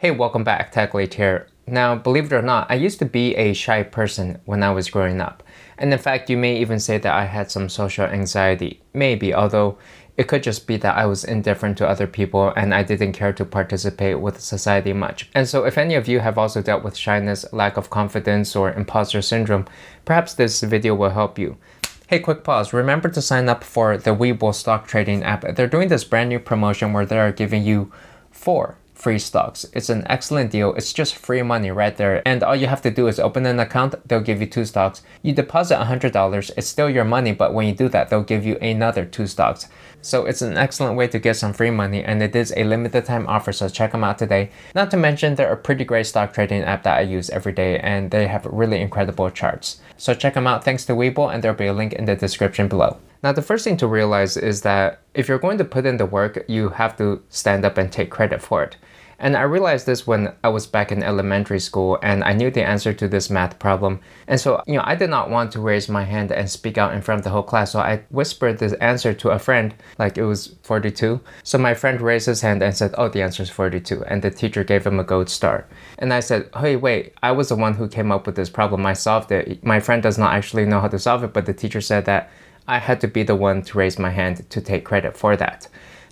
Hey, welcome back, TechLead here. Now, believe it or not, I used to be a shy person when I was growing up. And in fact, you may even say that I had some social anxiety. Maybe, although it could just be that I was indifferent to other people and I didn't care to participate with society much. And so, if any of you have also dealt with shyness, lack of confidence, or imposter syndrome, perhaps this video will help you. Hey, quick pause. Remember to sign up for the Webull stock trading app. They're doing this brand new promotion where they are giving you four free stocks. It's an excellent deal. It's just free money right there. And all you have to do is open an account, they'll give you two stocks. You deposit $100, it's still your money, but when you do that, they'll give you another two stocks. So it's an excellent way to get some free money and it is a limited time offer, so check them out today. Not to mention they're a pretty great stock trading app that I use every day and they have really incredible charts. So check them out thanks to Webull and there'll be a link in the description below. Now, the first thing to realize is that if you're going to put in the work, you have to stand up and take credit for it. And I realized this when I was back in elementary school and I knew the answer to this math problem. And so, you know, I did not want to raise my hand and speak out in front of the whole class. So I whispered this answer to a friend, like it was 42. So my friend raised his hand and said, Oh, the answer is 42. And the teacher gave him a gold star. And I said, Hey, wait, I was the one who came up with this problem. I solved it. My friend does not actually know how to solve it, but the teacher said that I had to be the one to raise my hand to take credit for that.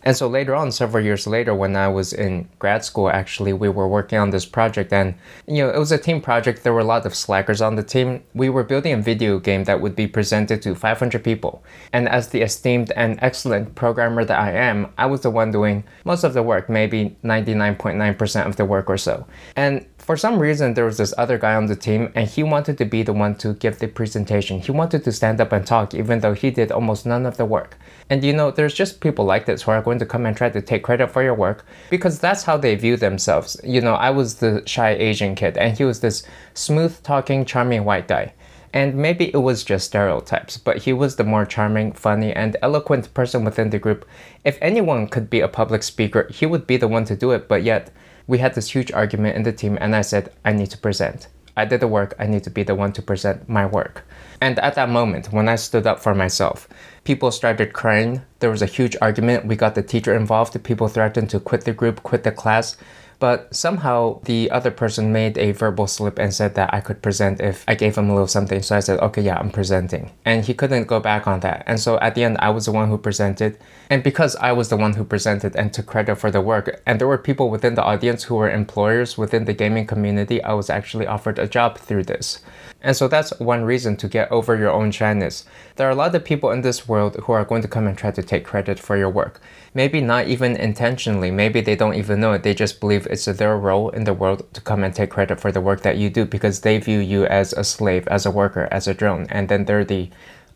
And so later on, several years later, when I was in grad school, actually, we were working on this project, and you know, it was a team project. There were a lot of slackers on the team. We were building a video game that would be presented to 500 people. And as the esteemed and excellent programmer that I am, I was the one doing most of the work, maybe 99.9% of the work or so. And for some reason, there was this other guy on the team, and he wanted to be the one to give the presentation. He wanted to stand up and talk, even though he did almost none of the work. And you know, there's just people like this who are going to come and try to take credit for your work because that's how they view themselves. You know, I was the shy Asian kid, and he was this smooth talking, charming white guy. And maybe it was just stereotypes, but he was the more charming, funny, and eloquent person within the group. If anyone could be a public speaker, he would be the one to do it, but yet, we had this huge argument in the team, and I said, I need to present. I did the work, I need to be the one to present my work. And at that moment, when I stood up for myself, people started crying. There was a huge argument. We got the teacher involved. People threatened to quit the group, quit the class. But somehow the other person made a verbal slip and said that I could present if I gave him a little something. So I said, okay, yeah, I'm presenting. And he couldn't go back on that. And so at the end, I was the one who presented. And because I was the one who presented and took credit for the work, and there were people within the audience who were employers within the gaming community, I was actually offered a job through this. And so that's one reason to get over your own shyness. There are a lot of people in this world who are going to come and try to take credit for your work. Maybe not even intentionally, maybe they don't even know it, they just believe it's their role in the world to come and take credit for the work that you do because they view you as a slave, as a worker, as a drone, and then they're the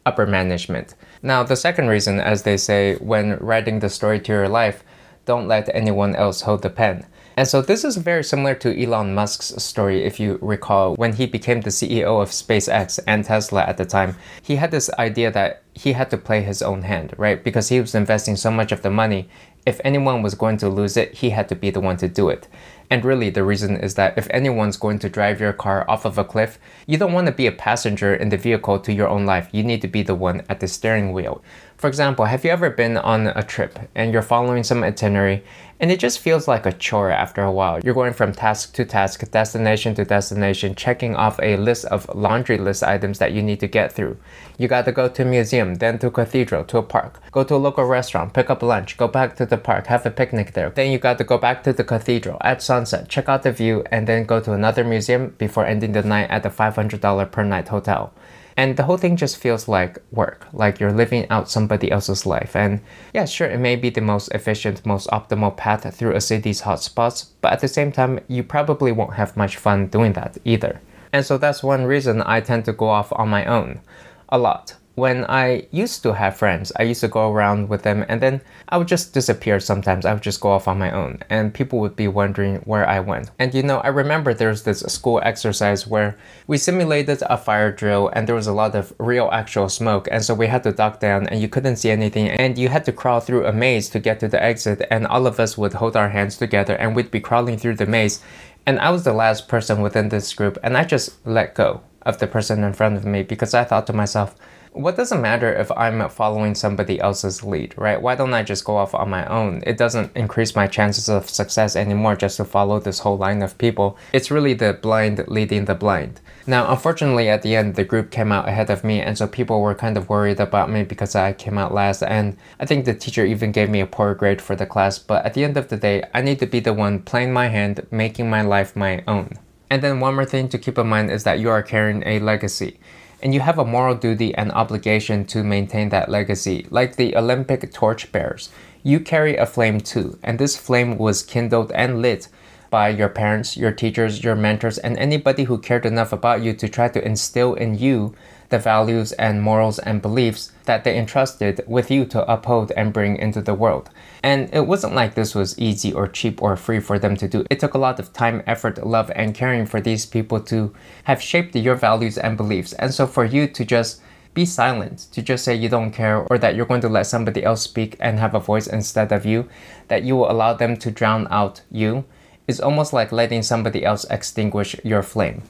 upper management. Now, the second reason, as they say, when writing the story to your life, don't let anyone else hold the pen. And so this is very similar to Elon Musk's story, if you recall, when he became the CEO of SpaceX and Tesla at the time. He had this idea that he had to play his own hand, right? Because he was investing so much of the money. If anyone was going to lose it, he had to be the one to do it. And really, the reason is that if anyone's going to drive your car off of a cliff, you don't want to be a passenger in the vehicle to your own life. You need to be the one at the steering wheel. For example, have you ever been on a trip and you're following some itinerary and it just feels like a chore after a while? You're going from task to task, destination to destination, checking off a list of laundry list items that you need to get through. You got to go to a museum, then to a cathedral, to a park, go to a local restaurant, pick up lunch, go back to the park, have a picnic there. Then you got to go back to the cathedral at sunset, check out the view, and then go to another museum before ending the night at the $500 per night hotel. And the whole thing just feels like work, like you're living out somebody else's life. And yeah, sure, it may be the most efficient, most optimal path through a city's hotspots, but at the same time, you probably won't have much fun doing that either. And so that's one reason I tend to go off on my own a lot when I used to have friends, I used to go around with them and then I would just disappear sometimes. I would just go off on my own and people would be wondering where I went. And you know, I remember there's this school exercise where we simulated a fire drill and there was a lot of real actual smoke. And so we had to duck down and you couldn't see anything and you had to crawl through a maze to get to the exit. And all of us would hold our hands together and we'd be crawling through the maze. And I was the last person within this group and I just let go of the person in front of me because I thought to myself, What doesn't matter if I'm following somebody else's lead, right? Why don't I just go off on my own? It doesn't increase my chances of success anymore just to follow this whole line of people. It's really the blind leading the blind. Now, unfortunately, at the end, the group came out ahead of me, and so people were kind of worried about me because I came out last. And I think the teacher even gave me a poor grade for the class. But at the end of the day, I need to be the one playing my hand, making my life my own. And then one more thing to keep in mind is that you are carrying a legacy. And you have a moral duty and obligation to maintain that legacy. Like the Olympic torchbearers, you carry a flame too, and this flame was kindled and lit by your parents, your teachers, your mentors, and anybody who cared enough about you to try to instill in you the values and morals and beliefs that they entrusted with you to uphold and bring into the world. And it wasn't like this was easy or cheap or free for them to do. It took a lot of time, effort, love, and caring for these people to have shaped your values and beliefs. And so for you to just be silent, to just say you don't care or that you're going to let somebody else speak and have a voice instead of you, that you will allow them to drown out you, is almost like letting somebody else extinguish your flame.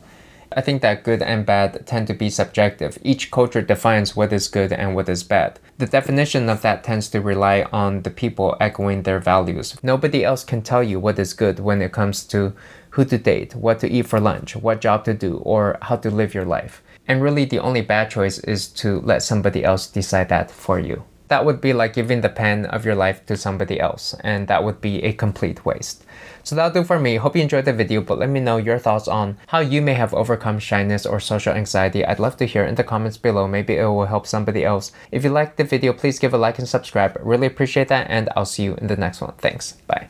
I think that good and bad tend to be subjective. Each culture defines what is good and what is bad. The definition of that tends to rely on the people echoing their values. Nobody else can tell you what is good when it comes to who to date, what to eat for lunch, what job to do, or how to live your life. And really, the only bad choice is to let somebody else decide that for you. That would be like giving the pen of your life to somebody else, and that would be a complete waste. So that'll do for me. Hope you enjoyed the video, but let me know your thoughts on how you may have overcome shyness or social anxiety. I'd love to hear in the comments below. Maybe it will help somebody else. If you liked the video, please give a like and subscribe. Really appreciate that, and I'll see you in the next one. Thanks. Bye.